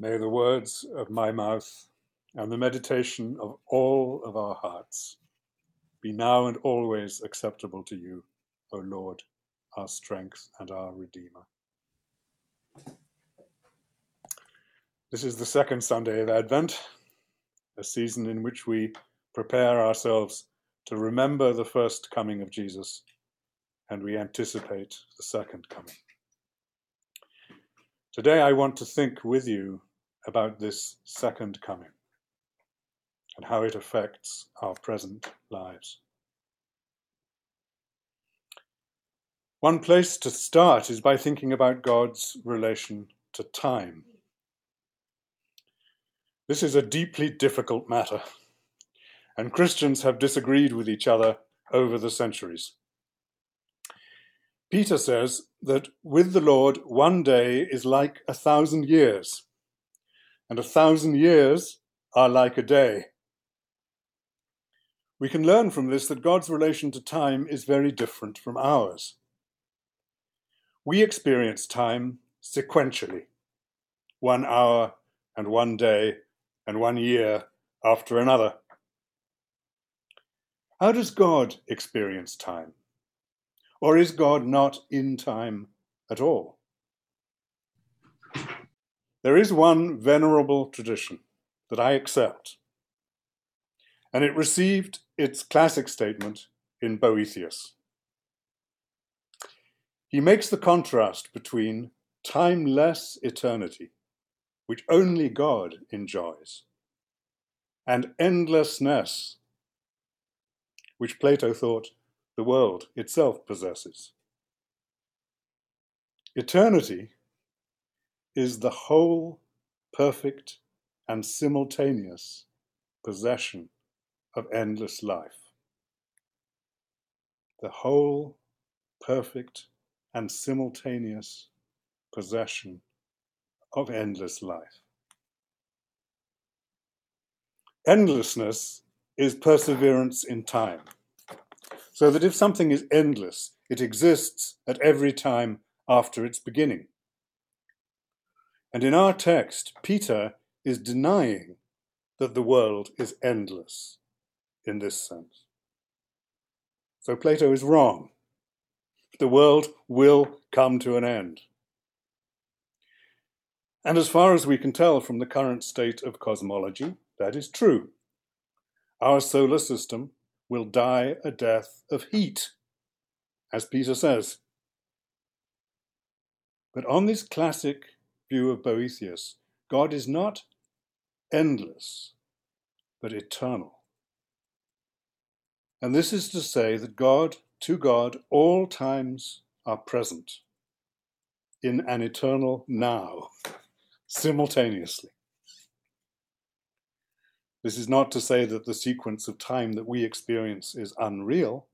May the words of my mouth and the meditation of all of our hearts be now and always acceptable to you, O Lord, our strength and our Redeemer. This is the second Sunday of Advent, a season in which we prepare ourselves to remember the first coming of Jesus and we anticipate the second coming. Today, I want to think with you about this second coming and how it affects our present lives. One place to start is by thinking about God's relation to time. This is a deeply difficult matter, and Christians have disagreed with each other over the centuries. Peter says that with the Lord, one day is like a thousand years, and a thousand years are like a day. We can learn from this that God's relation to time is very different from ours. We experience time sequentially, one hour and one day and one year after another. How does God experience time? Or is God not in time at all? There is one venerable tradition that I accept, and it received its classic statement in Boethius. He makes the contrast between timeless eternity, which only God enjoys, and endlessness, which Plato thought the world itself possesses. Eternity is the whole, perfect, and simultaneous possession of endless life. The whole, perfect, and simultaneous possession of endless life. Endlessness is perseverance in time, so that if something is endless, it exists at every time after its beginning. And in our text, Peter is denying that the world is endless in this sense. So Plato is wrong. The world will come to an end. And as far as we can tell from the current state of cosmology, that is true. Our solar system will die a death of heat, as Peter says. But on this classic view of Boethius, God is not endless, but eternal. And this is to say that God, to God, all times are present in an eternal now, simultaneously. This is not to say that the sequence of time that we experience is unreal,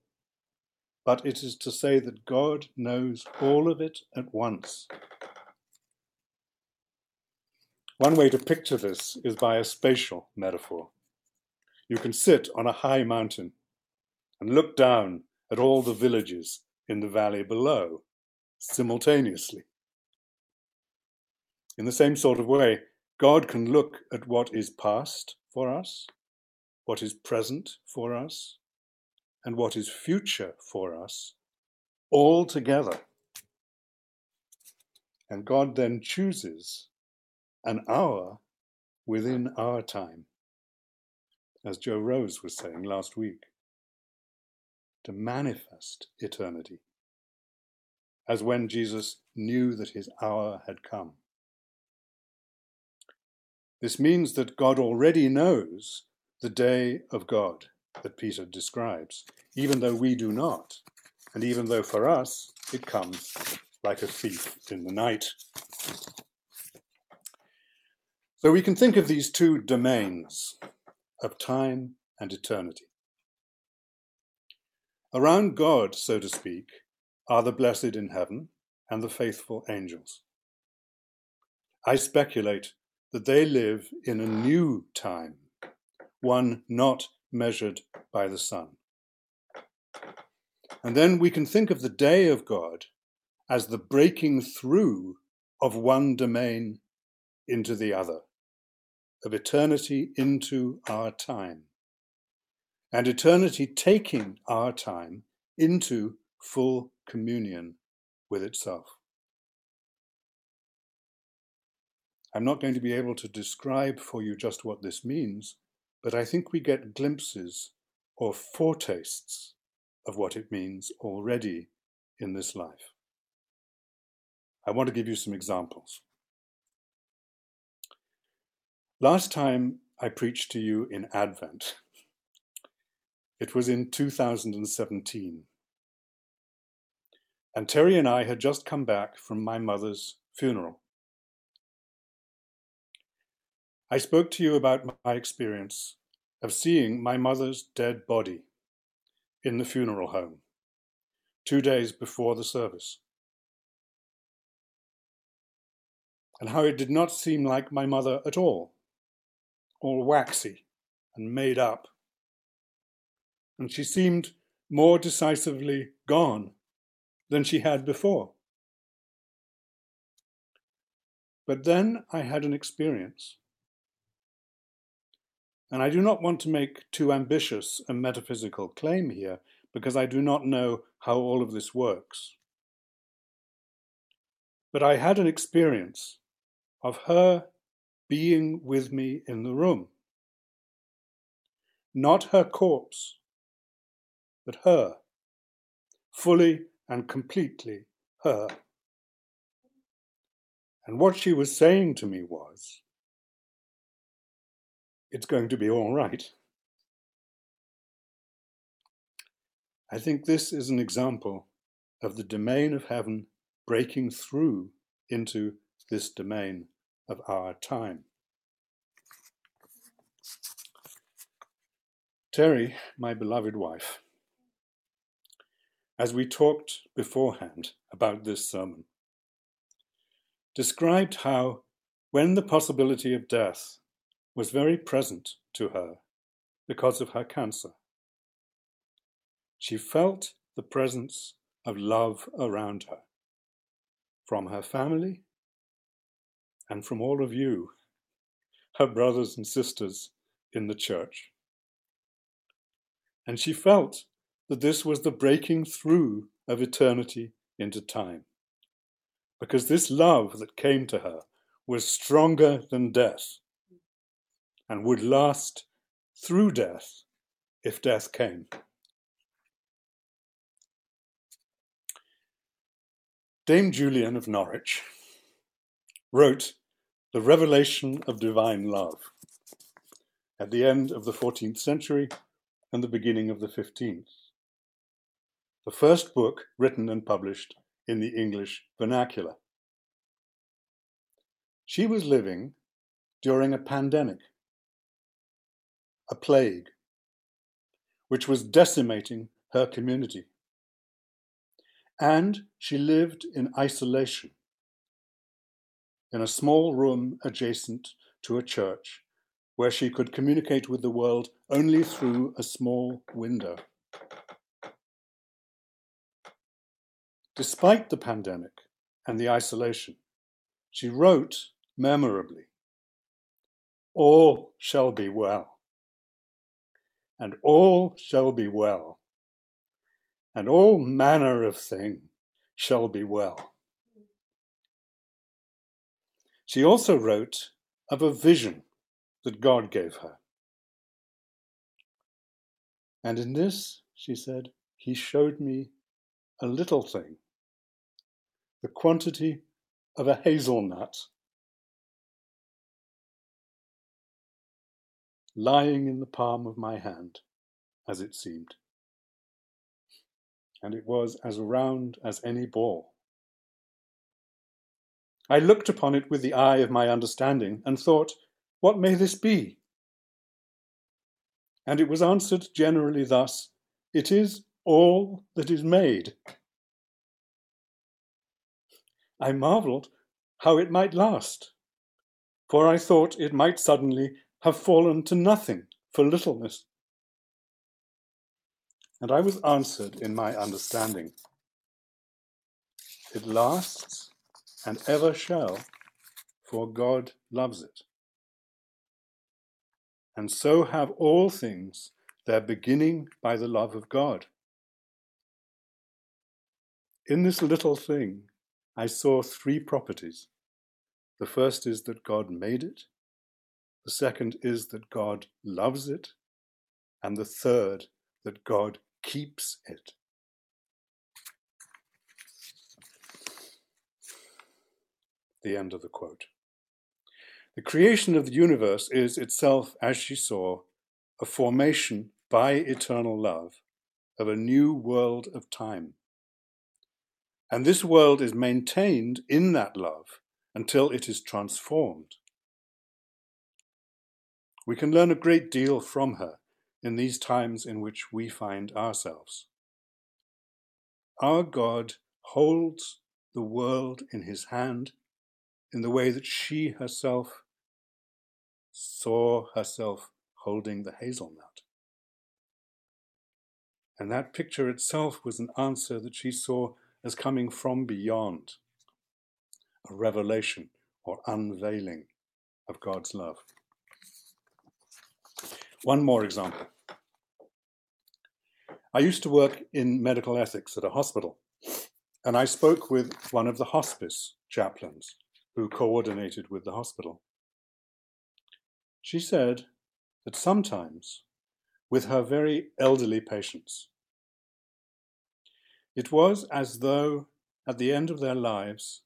but it is to say that God knows all of it at once one way to picture this is by a spatial metaphor. You can sit on a high mountain and look down at all the villages in the valley below simultaneously. In the same sort of way, God can look at what is past for us, what is present for us, and what is future for us, all together. And God then chooses an hour within our time, as Joe Rose was saying last week, to manifest eternity, as when Jesus knew that his hour had come. This means that God already knows the day of God that Peter describes, even though we do not, and even though for us it comes like a thief in the night. So we can think of these two domains of time and eternity. Around God, so to speak, are the blessed in heaven and the faithful angels. I speculate that they live in a new time, one not measured by the sun. And then we can think of the day of God as the breaking through of one domain into the other, of eternity into our time, and eternity taking our time into full communion with itself. I'm not going to be able to describe for you just what this means, but I think we get glimpses or foretastes of what it means already in this life. I want to give you some examples. Last time I preached to you in Advent, it was in 2017. And Terry and I had just come back from my mother's funeral. I spoke to you about my experience of seeing my mother's dead body in the funeral home two days before the service. And how it did not seem like my mother at all, all waxy and made up. And she seemed more decisively gone than she had before. But then I had an experience and I do not want to make too ambitious a metaphysical claim here, because I do not know how all of this works. But I had an experience of her being with me in the room. Not her corpse, but her, fully and completely her. And what she was saying to me was, it's going to be all right. I think this is an example of the domain of heaven breaking through into this domain of our time. Terry, my beloved wife, as we talked beforehand about this sermon, described how, when the possibility of death was very present to her because of her cancer. She felt the presence of love around her from her family and from all of you, her brothers and sisters in the church. And she felt that this was the breaking through of eternity into time. Because this love that came to her was stronger than death and would last through death if death came. Dame Julian of Norwich wrote The Revelation of Divine Love at the end of the 14th century and the beginning of the 15th. The first book written and published in the English vernacular. She was living during a pandemic a plague, which was decimating her community. And she lived in isolation in a small room adjacent to a church where she could communicate with the world only through a small window. Despite the pandemic and the isolation, she wrote memorably, All shall be well and all shall be well, and all manner of thing shall be well. She also wrote of a vision that God gave her. And in this, she said, He showed me a little thing, the quantity of a hazelnut lying in the palm of my hand, as it seemed. And it was as round as any ball. I looked upon it with the eye of my understanding and thought, What may this be? And it was answered generally thus It is all that is made. I marvelled how it might last, for I thought it might suddenly have fallen to nothing for littleness. And I was answered in my understanding. It lasts and ever shall for God loves it. And so have all things their beginning by the love of God. In this little thing, I saw three properties. The first is that God made it, the second is that God loves it, and the third, that God keeps it. The end of the quote. The creation of the universe is itself, as she saw, a formation by eternal love of a new world of time. And this world is maintained in that love until it is transformed. We can learn a great deal from her in these times in which we find ourselves. Our God holds the world in his hand in the way that she herself saw herself holding the hazelnut. And that picture itself was an answer that she saw as coming from beyond, a revelation or unveiling of God's love. One more example. I used to work in medical ethics at a hospital, and I spoke with one of the hospice chaplains who coordinated with the hospital. She said that sometimes, with her very elderly patients, it was as though at the end of their lives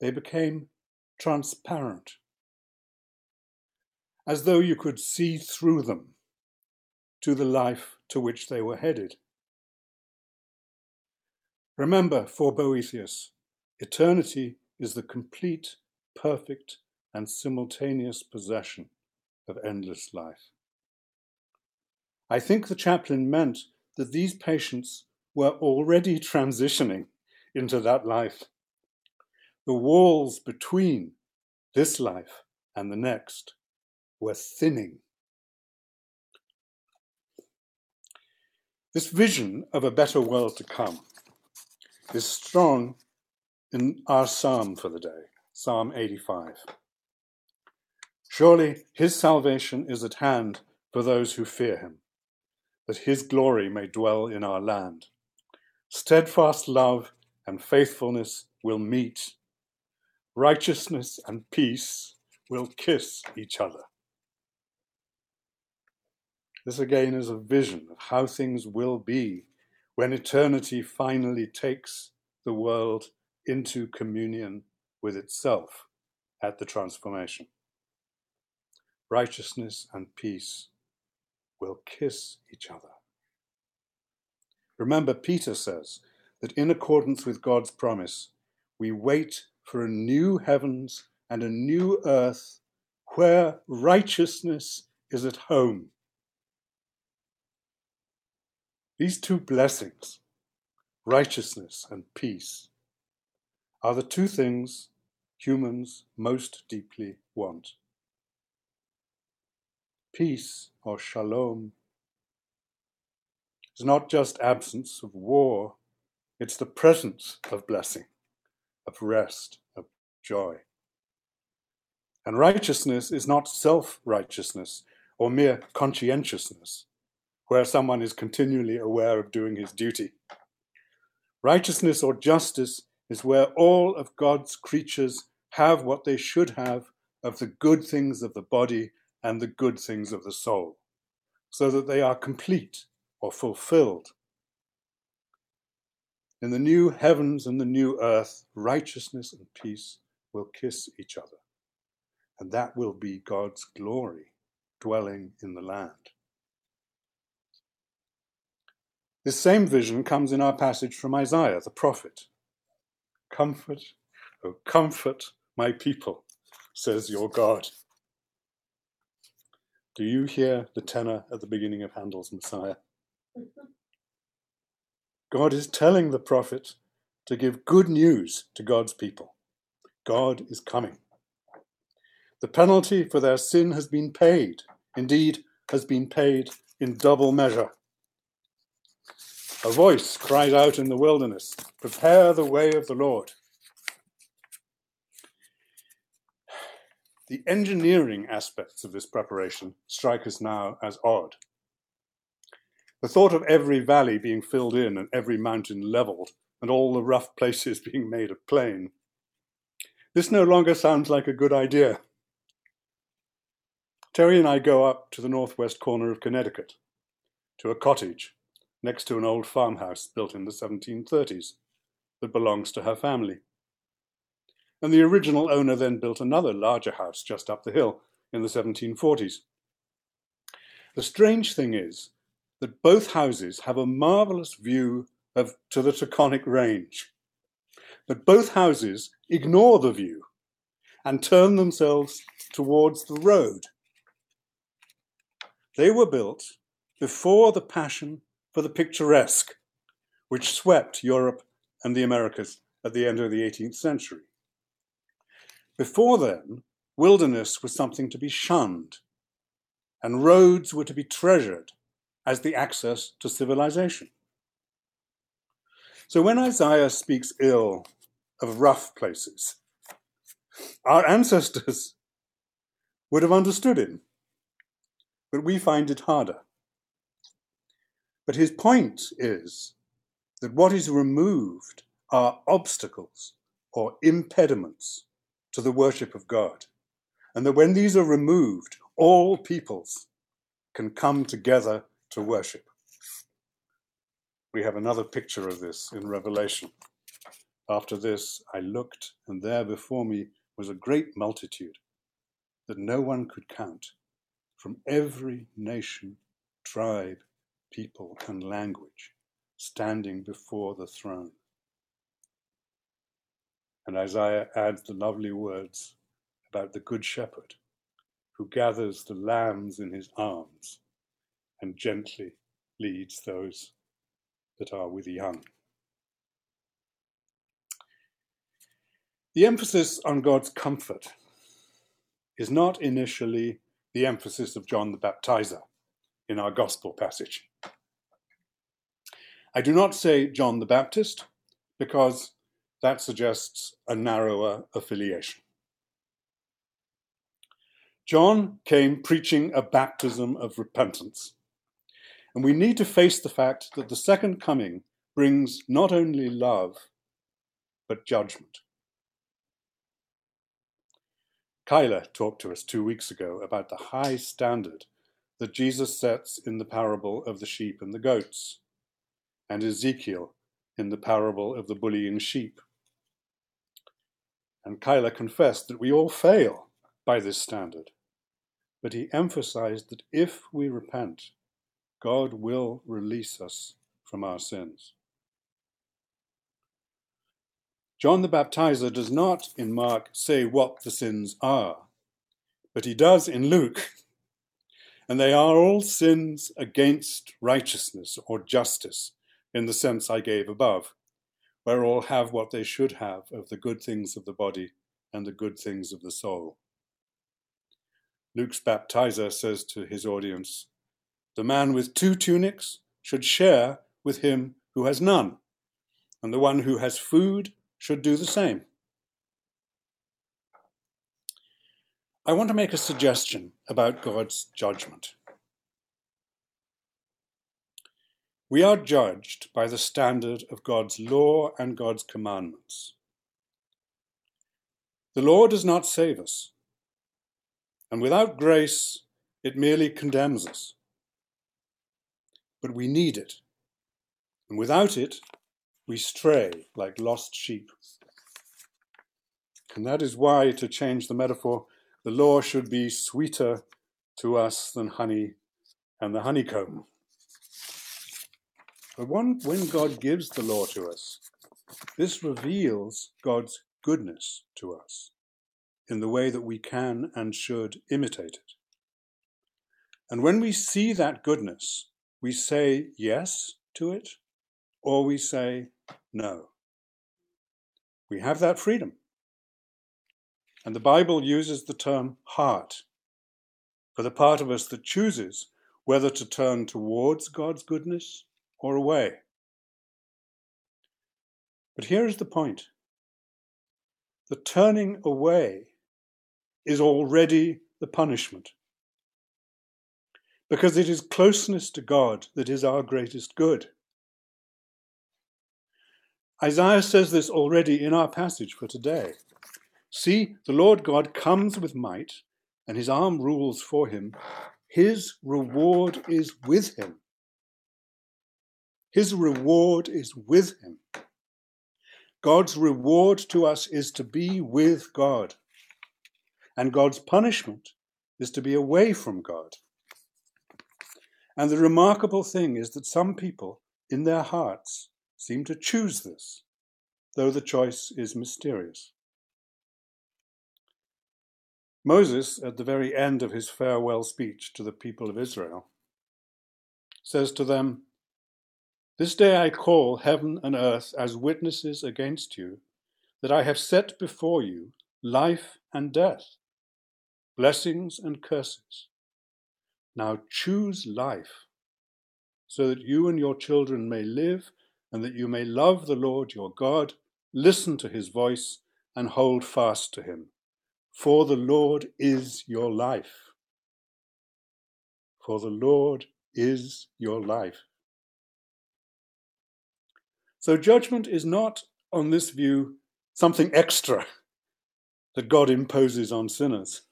they became transparent, as though you could see through them to the life to which they were headed. Remember, for Boethius, eternity is the complete, perfect, and simultaneous possession of endless life. I think the chaplain meant that these patients were already transitioning into that life. The walls between this life and the next were thinning. This vision of a better world to come is strong in our psalm for the day, Psalm 85. Surely his salvation is at hand for those who fear him, that his glory may dwell in our land. Steadfast love and faithfulness will meet, righteousness and peace will kiss each other. This again is a vision of how things will be when eternity finally takes the world into communion with itself at the transformation righteousness, and peace will kiss each other. Remember, Peter says that in accordance with God's promise, we wait for a new heavens and a new earth where righteousness is at home. These two blessings, righteousness and peace, are the two things humans most deeply want peace or shalom is not just absence of war, it's the presence of blessing, of rest, of joy. And righteousness is not self righteousness or mere conscientiousness, where someone is continually aware of doing his duty. Righteousness or justice is where all of God's creatures have what they should have of the good things of the body and the good things of the soul, so that they are complete or fulfilled. In the new heavens and the new earth, righteousness and peace will kiss each other, and that will be God's glory dwelling in the land. This same vision comes in our passage from Isaiah the prophet. Comfort, oh, comfort my people, says your God. Do you hear the tenor at the beginning of Handel's Messiah? God is telling the prophet to give good news to God's people. God is coming. The penalty for their sin has been paid, indeed, has been paid in double measure. A voice cries out in the wilderness Prepare the way of the Lord. The engineering aspects of this preparation strike us now as odd. The thought of every valley being filled in and every mountain levelled and all the rough places being made a plain. This no longer sounds like a good idea. Terry and I go up to the northwest corner of Connecticut, to a cottage next to an old farmhouse built in the 1730s that belongs to her family. And the original owner then built another larger house just up the hill in the 1740s. The strange thing is that both houses have a marvelous view of, to the Taconic Range. But both houses ignore the view and turn themselves towards the road. They were built before the passion for the picturesque, which swept Europe and the Americas at the end of the 18th century. Before then, wilderness was something to be shunned, and roads were to be treasured as the access to civilization. So when Isaiah speaks ill of rough places, our ancestors would have understood him, but we find it harder. But his point is that what is removed are obstacles or impediments to the worship of God. And that when these are removed, all peoples can come together to worship. We have another picture of this in Revelation. After this, I looked, and there before me was a great multitude that no one could count from every nation, tribe, people, and language standing before the throne. And Isaiah adds the lovely words about the Good Shepherd who gathers the lambs in his arms and gently leads those that are with the young. The emphasis on God's comfort is not initially the emphasis of John the Baptizer in our gospel passage. I do not say John the Baptist because that suggests a narrower affiliation. John came preaching a baptism of repentance. And we need to face the fact that the second coming brings not only love, but judgment. Kyla talked to us two weeks ago about the high standard that Jesus sets in the parable of the sheep and the goats, and Ezekiel in the parable of the bullying sheep. And Kyla confessed that we all fail by this standard, but he emphasized that if we repent, God will release us from our sins. John the Baptizer does not in Mark say what the sins are, but he does in Luke. And they are all sins against righteousness or justice in the sense I gave above, where all have what they should have of the good things of the body and the good things of the soul. Luke's baptizer says to his audience, The man with two tunics should share with him who has none, and the one who has food should do the same. I want to make a suggestion about God's judgment. We are judged by the standard of God's law and God's commandments. The law does not save us, and without grace, it merely condemns us. But we need it, and without it, we stray like lost sheep. And that is why, to change the metaphor, the law should be sweeter to us than honey and the honeycomb. But one, when God gives the law to us, this reveals God's goodness to us in the way that we can and should imitate it. And when we see that goodness, we say yes to it or we say no. We have that freedom. And the Bible uses the term heart for the part of us that chooses whether to turn towards God's goodness or away. But here is the point the turning away is already the punishment. Because it is closeness to God that is our greatest good. Isaiah says this already in our passage for today. See, the Lord God comes with might, and his arm rules for him. His reward is with him. His reward is with him. God's reward to us is to be with God, and God's punishment is to be away from God. And the remarkable thing is that some people in their hearts seem to choose this, though the choice is mysterious. Moses, at the very end of his farewell speech to the people of Israel, says to them, This day I call heaven and earth as witnesses against you that I have set before you life and death, blessings and curses. Now choose life, so that you and your children may live, and that you may love the Lord your God, listen to his voice, and hold fast to him for the Lord is your life. For the Lord is your life. So judgment is not, on this view, something extra that God imposes on sinners.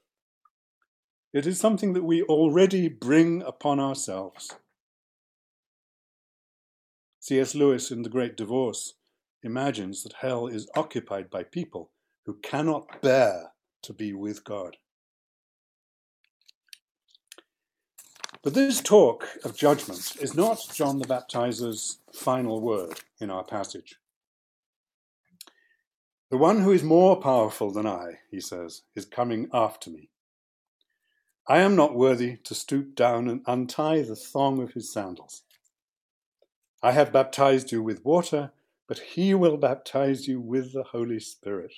It is something that we already bring upon ourselves. C.S. Lewis in The Great Divorce imagines that hell is occupied by people who cannot bear to be with God. But this talk of judgment is not John the Baptizer's final word in our passage. The one who is more powerful than I, he says, is coming after me. I am not worthy to stoop down and untie the thong of his sandals. I have baptized you with water, but he will baptize you with the Holy Spirit.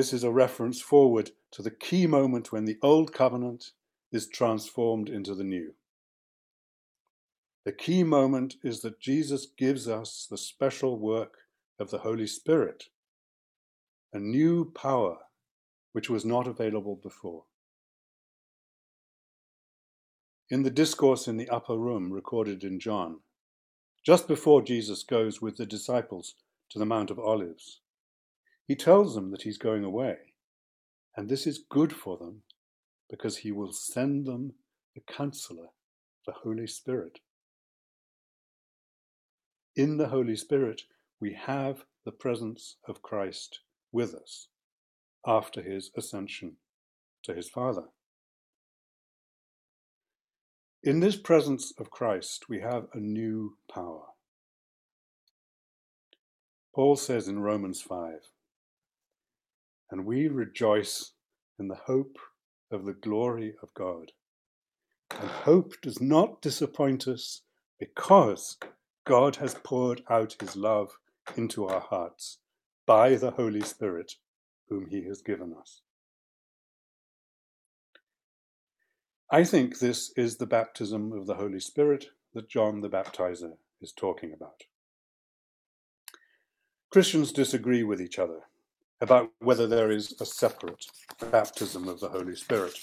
This is a reference forward to the key moment when the Old Covenant is transformed into the New. The key moment is that Jesus gives us the special work of the Holy Spirit, a new power which was not available before. In the discourse in the upper room recorded in John, just before Jesus goes with the disciples to the Mount of Olives, he tells them that he's going away, and this is good for them because he will send them the counselor, the Holy Spirit. In the Holy Spirit, we have the presence of Christ with us after his ascension to his Father. In this presence of Christ, we have a new power. Paul says in Romans 5 and we rejoice in the hope of the glory of God. And hope does not disappoint us because God has poured out his love into our hearts by the Holy Spirit, whom he has given us. I think this is the baptism of the Holy Spirit that John the Baptizer is talking about. Christians disagree with each other about whether there is a separate baptism of the Holy Spirit,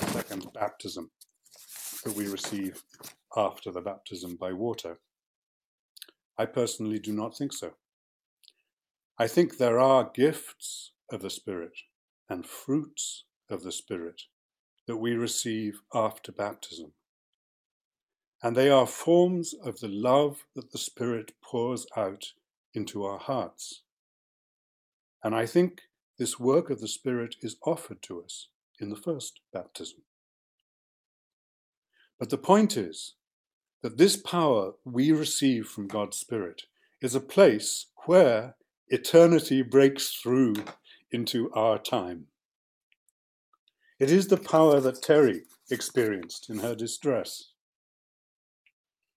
a second baptism that we receive after the baptism by water. I personally do not think so. I think there are gifts of the Spirit and fruits of the Spirit that we receive after baptism. And they are forms of the love that the Spirit pours out into our hearts. And I think this work of the Spirit is offered to us in the first baptism. But the point is that this power we receive from God's Spirit is a place where eternity breaks through into our time. It is the power that Terry experienced in her distress,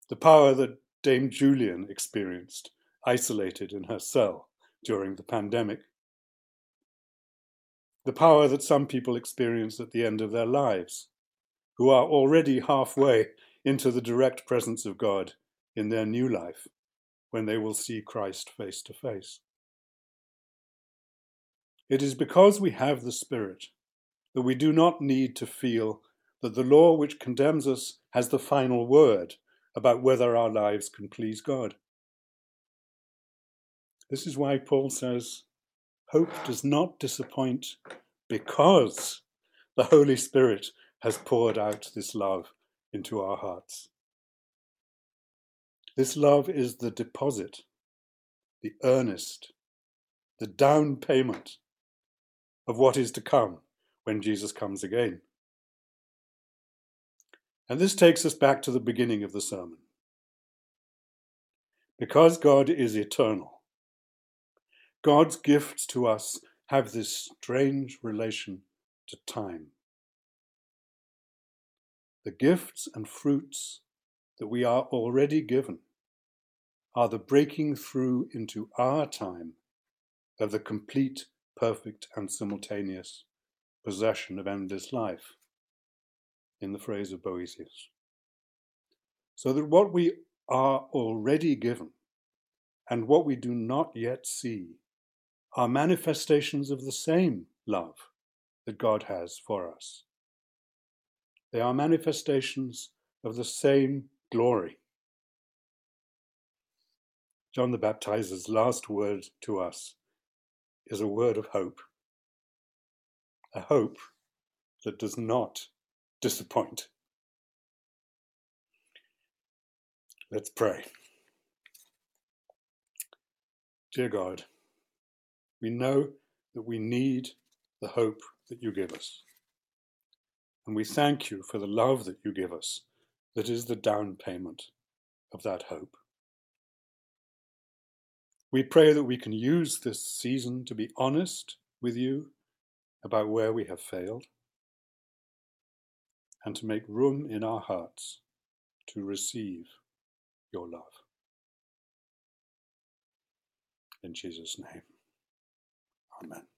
the power that Dame Julian experienced isolated in her cell during the pandemic, the power that some people experience at the end of their lives, who are already halfway into the direct presence of God in their new life when they will see Christ face to face. It is because we have the Spirit that we do not need to feel that the law which condemns us has the final word about whether our lives can please God. This is why Paul says, Hope does not disappoint because the Holy Spirit has poured out this love into our hearts. This love is the deposit, the earnest, the down payment of what is to come when Jesus comes again. And this takes us back to the beginning of the sermon. Because God is eternal, God's gifts to us have this strange relation to time. The gifts and fruits that we are already given are the breaking through into our time of the complete, perfect, and simultaneous possession of endless life, in the phrase of Boethius. So that what we are already given and what we do not yet see are manifestations of the same love that God has for us. They are manifestations of the same glory. John the Baptizer's last word to us is a word of hope, a hope that does not disappoint. Let's pray. Dear God, we know that we need the hope that you give us. And we thank you for the love that you give us, that is the down payment of that hope. We pray that we can use this season to be honest with you about where we have failed and to make room in our hearts to receive your love. In Jesus' name, Amen.